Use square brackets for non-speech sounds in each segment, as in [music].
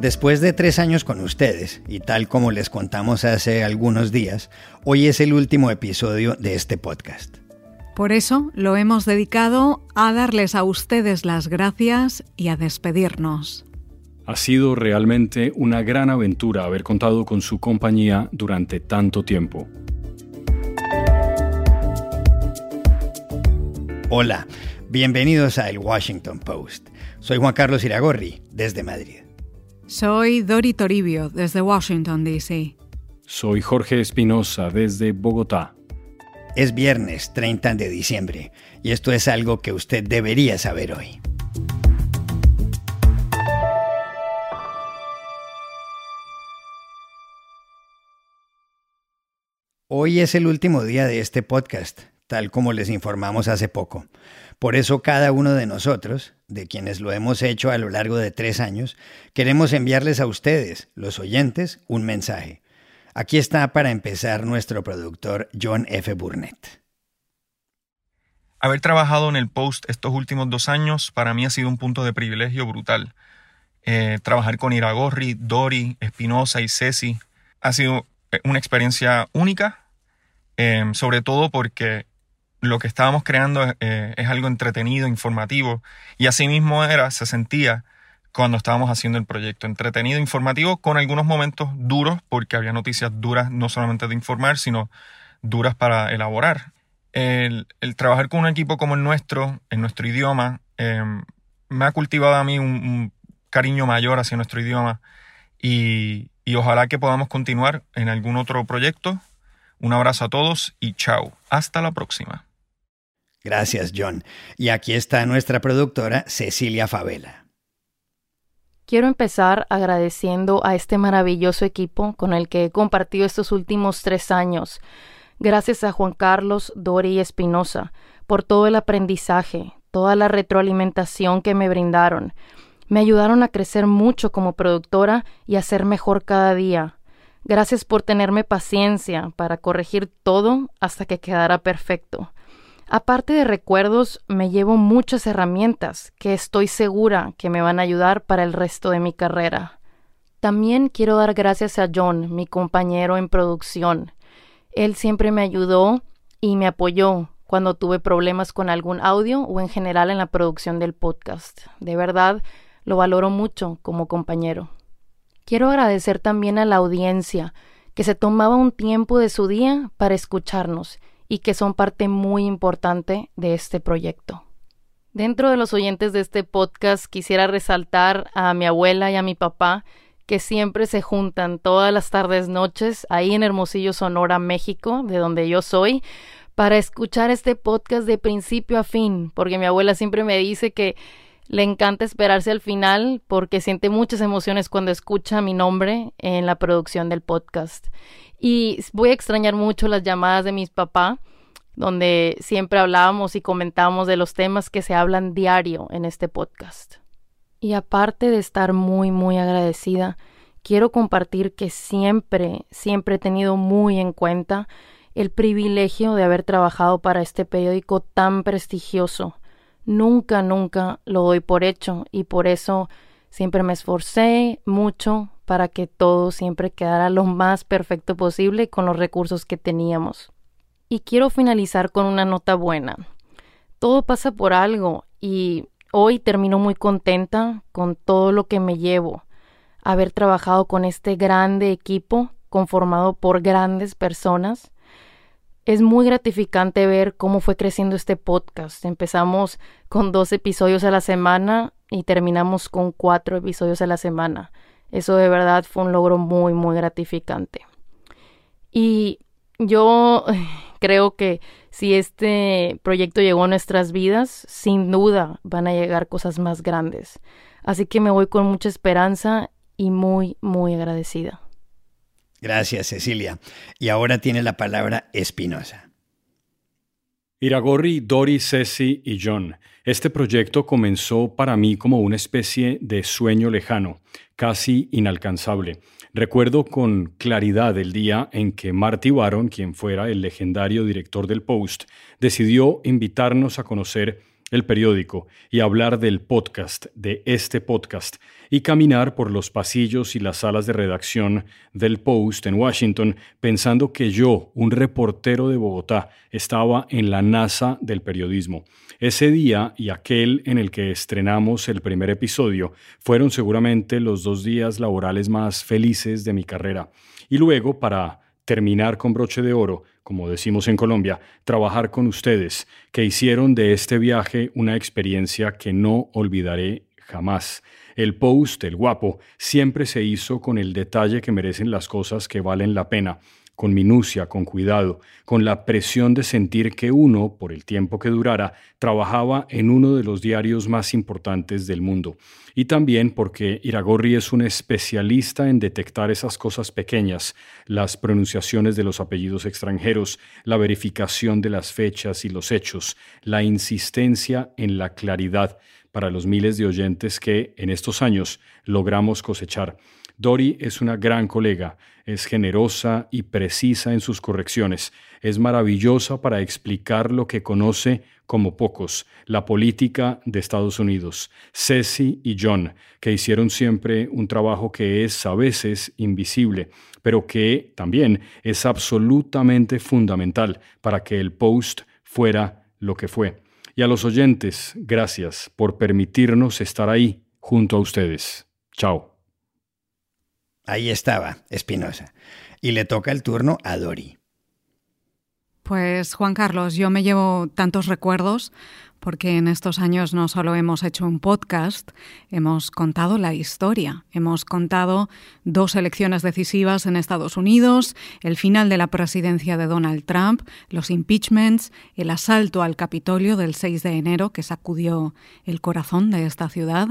Después de tres años con ustedes, y tal como les contamos hace algunos días, hoy es el último episodio de este podcast. Por eso lo hemos dedicado a darles a ustedes las gracias y a despedirnos. Ha sido realmente una gran aventura haber contado con su compañía durante tanto tiempo. Hola, bienvenidos a El Washington Post. Soy Juan Carlos Iragorri, desde Madrid. Soy Dori Toribio, desde Washington, D.C. Soy Jorge Espinosa, desde Bogotá. Es viernes 30 de diciembre y esto es algo que usted debería saber hoy. Hoy es el último día de este podcast, tal como les informamos hace poco. Por eso cada uno de nosotros, de quienes lo hemos hecho a lo largo de tres años, queremos enviarles a ustedes, los oyentes, un mensaje. Aquí está para empezar nuestro productor John F. Burnett. Haber trabajado en el Post estos últimos dos años para mí ha sido un punto de privilegio brutal. Eh, trabajar con Iragorri, Dori, Espinosa y Ceci ha sido una experiencia única, eh, sobre todo porque lo que estábamos creando eh, es algo entretenido, informativo, y así mismo era, se sentía cuando estábamos haciendo el proyecto. Entretenido, informativo, con algunos momentos duros, porque había noticias duras no solamente de informar, sino duras para elaborar. El, trabajar con un equipo como el nuestro, en nuestro idioma, em, me ha cultivado a mí un, cariño mayor hacia nuestro idioma y, y ojalá que podamos continuar en algún otro proyecto. Un abrazo a todos y chao. Hasta la próxima. Gracias, John. Y aquí está nuestra productora Cecilia Favela. Quiero empezar agradeciendo a este maravilloso equipo con el que he compartido estos últimos tres años. Gracias a Juan Carlos, Dori y Espinosa por todo el aprendizaje, toda la retroalimentación que me brindaron. Me ayudaron a crecer mucho como productora y a ser mejor cada día. Gracias por tenerme paciencia para corregir todo hasta que quedara perfecto. Aparte de recuerdos, me llevo muchas herramientas que estoy segura que me van a ayudar para el resto de mi carrera. También quiero dar gracias a John, mi compañero en producción. Él siempre me ayudó y me apoyó cuando tuve problemas con algún audio o en general en la producción del podcast. De verdad, lo valoro mucho como compañero. Quiero agradecer también a la audiencia que se tomaba un tiempo de su día para escucharnos y que son parte muy importante de este proyecto. Dentro de los oyentes de este podcast quisiera resaltar a mi abuela y a mi papá que siempre se juntan todas las tardes noches ahí en Hermosillo, Sonora, México, de donde yo soy, para escuchar este podcast de principio a fin, porque mi abuela siempre me dice que le encanta esperarse al final porque siente muchas emociones cuando escucha mi nombre en la producción del podcast. Y voy a extrañar mucho las llamadas de mis papás, donde siempre hablábamos y comentábamos de los temas que se hablan diario en este podcast. Y aparte de estar muy, muy agradecida, quiero compartir que siempre, siempre he tenido muy en cuenta el privilegio de haber trabajado para este periódico tan prestigioso. Nunca, nunca lo doy por hecho y por eso siempre me esforcé mucho para que todo siempre quedara lo más perfecto posible con los recursos que teníamos. Y quiero finalizar con una nota buena. Todo pasa por algo y hoy termino muy contenta con todo lo que me llevo. Haber trabajado con este grande equipo conformado por grandes personas. Es muy gratificante ver cómo fue creciendo este podcast. Empezamos con dos episodios a la semana y terminamos con cuatro episodios a la semana. Eso de verdad fue un logro muy, muy gratificante. Y yo [sighs] creo que si este proyecto llegó a nuestras vidas, sin duda van a llegar cosas más grandes. Así que me voy con mucha esperanza y muy, muy agradecida. Gracias, Cecilia. Y ahora tiene la palabra Espinosa. Iragorri, Dori, Ceci y John. Este proyecto comenzó para mí como una especie de sueño lejano, casi inalcanzable. Recuerdo con claridad el día en que Marty Baron, quien fuera el legendario director del Post, decidió invitarnos a conocer el periódico y hablar del podcast, de este podcast, y caminar por los pasillos y las salas de redacción del Post en Washington pensando que yo, un reportero de Bogotá, estaba en la NASA del periodismo. Ese día y aquel en el que estrenamos el primer episodio fueron seguramente los dos días laborales más felices de mi carrera. Y luego, para terminar con broche de oro, como decimos en Colombia, trabajar con ustedes, que hicieron de este viaje una experiencia que no olvidaré jamás. El post, el guapo, siempre se hizo con el detalle que merecen las cosas que valen la pena, con minucia, con cuidado, con la presión de sentir que uno, por el tiempo que durara, trabajaba en uno de los diarios más importantes del mundo. Y también porque Iragorri es un especialista en detectar esas cosas pequeñas, las pronunciaciones de los apellidos extranjeros, la verificación de las fechas y los hechos, la insistencia en la claridad para los miles de oyentes que en estos años logramos cosechar. Dori es una gran colega, es generosa y precisa en sus correcciones, es maravillosa para explicar lo que conoce como pocos, la política de Estados Unidos. Ceci y John, que hicieron siempre un trabajo que es a veces invisible, pero que también es absolutamente fundamental para que el post fuera lo que fue. Y a los oyentes, gracias por permitirnos estar ahí junto a ustedes. Chao. Ahí estaba, Espinosa. Y le toca el turno a Dori. Pues Juan Carlos, yo me llevo tantos recuerdos porque en estos años no solo hemos hecho un podcast, hemos contado la historia, hemos contado dos elecciones decisivas en Estados Unidos, el final de la presidencia de Donald Trump, los impeachments, el asalto al Capitolio del 6 de enero que sacudió el corazón de esta ciudad,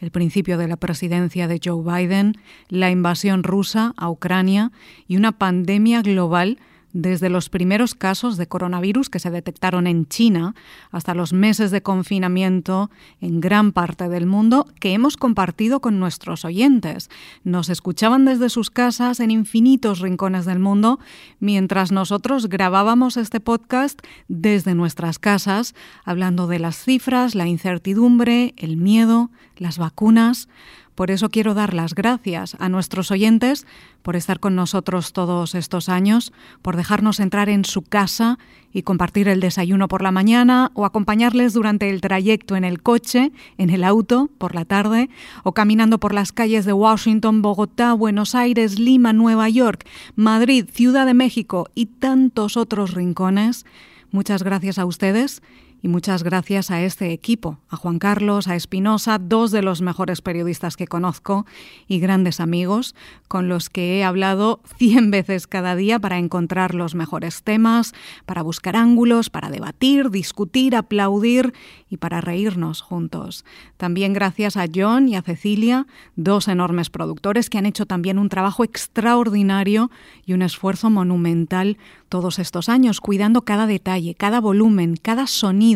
el principio de la presidencia de Joe Biden, la invasión rusa a Ucrania y una pandemia global desde los primeros casos de coronavirus que se detectaron en China hasta los meses de confinamiento en gran parte del mundo que hemos compartido con nuestros oyentes. Nos escuchaban desde sus casas en infinitos rincones del mundo mientras nosotros grabábamos este podcast desde nuestras casas, hablando de las cifras, la incertidumbre, el miedo, las vacunas. Por eso quiero dar las gracias a nuestros oyentes por estar con nosotros todos estos años, por dejarnos entrar en su casa y compartir el desayuno por la mañana o acompañarles durante el trayecto en el coche, en el auto, por la tarde, o caminando por las calles de Washington, Bogotá, Buenos Aires, Lima, Nueva York, Madrid, Ciudad de México y tantos otros rincones. Muchas gracias a ustedes y muchas gracias a este equipo, a Juan Carlos, a Espinosa, dos de los mejores periodistas que conozco y grandes amigos con los que he hablado cien veces cada día para encontrar los mejores temas, para buscar ángulos, para debatir, discutir, aplaudir y para reírnos juntos. También gracias a John y a Cecilia, dos enormes productores que han hecho también un trabajo extraordinario y un esfuerzo monumental todos estos años, cuidando cada detalle, cada volumen, cada sonido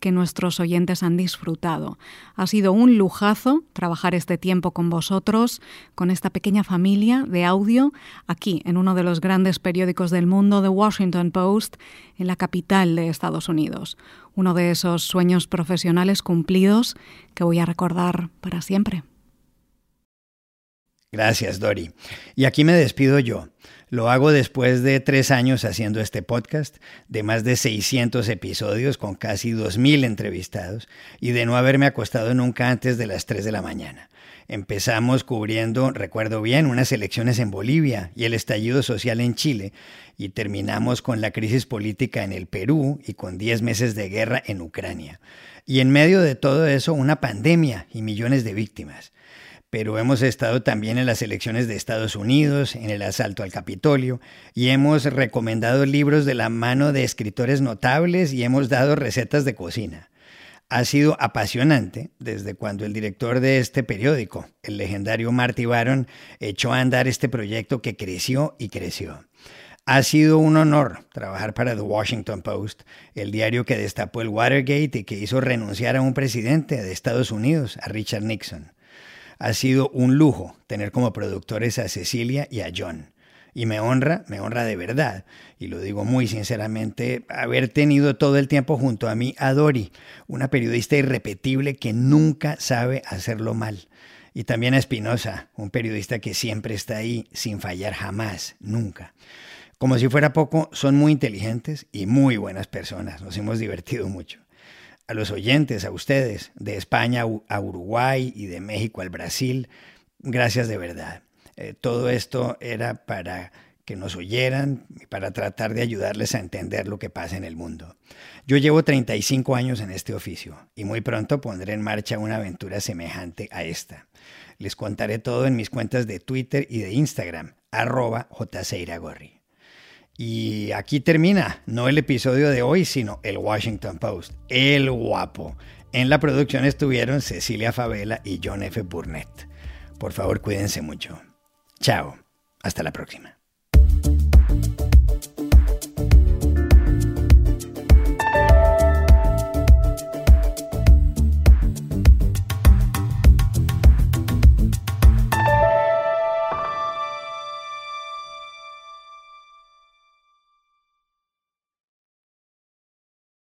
que nuestros oyentes han disfrutado. Ha sido un lujazo trabajar este tiempo con vosotros, con esta pequeña familia de audio, aquí en uno de los grandes periódicos del mundo, The Washington Post, en la capital de Estados Unidos. Uno de esos sueños profesionales cumplidos que voy a recordar para siempre. Gracias, Dori. Y aquí me despido yo. Lo hago después de tres años haciendo este podcast, de más de 600 episodios con casi 2.000 entrevistados y de no haberme acostado nunca antes de las 3 de la mañana. Empezamos cubriendo, recuerdo bien, unas elecciones en Bolivia y el estallido social en Chile y terminamos con la crisis política en el Perú y con 10 meses de guerra en Ucrania. Y en medio de todo eso, una pandemia y millones de víctimas pero hemos estado también en las elecciones de Estados Unidos, en el asalto al Capitolio, y hemos recomendado libros de la mano de escritores notables y hemos dado recetas de cocina. Ha sido apasionante desde cuando el director de este periódico, el legendario Marty Baron, echó a andar este proyecto que creció y creció. Ha sido un honor trabajar para The Washington Post, el diario que destapó el Watergate y que hizo renunciar a un presidente de Estados Unidos, a Richard Nixon. Ha sido un lujo tener como productores a Cecilia y a John. Y me honra, me honra de verdad, y lo digo muy sinceramente, haber tenido todo el tiempo junto a mí a Dori, una periodista irrepetible que nunca sabe hacerlo mal. Y también a Espinosa, un periodista que siempre está ahí sin fallar jamás, nunca. Como si fuera poco, son muy inteligentes y muy buenas personas. Nos hemos divertido mucho. A los oyentes, a ustedes, de España a Uruguay y de México al Brasil, gracias de verdad. Eh, todo esto era para que nos oyeran y para tratar de ayudarles a entender lo que pasa en el mundo. Yo llevo 35 años en este oficio y muy pronto pondré en marcha una aventura semejante a esta. Les contaré todo en mis cuentas de Twitter y de Instagram, arroba jseiragorri. Y aquí termina, no el episodio de hoy, sino el Washington Post, el guapo. En la producción estuvieron Cecilia Favela y John F. Burnett. Por favor, cuídense mucho. Chao, hasta la próxima.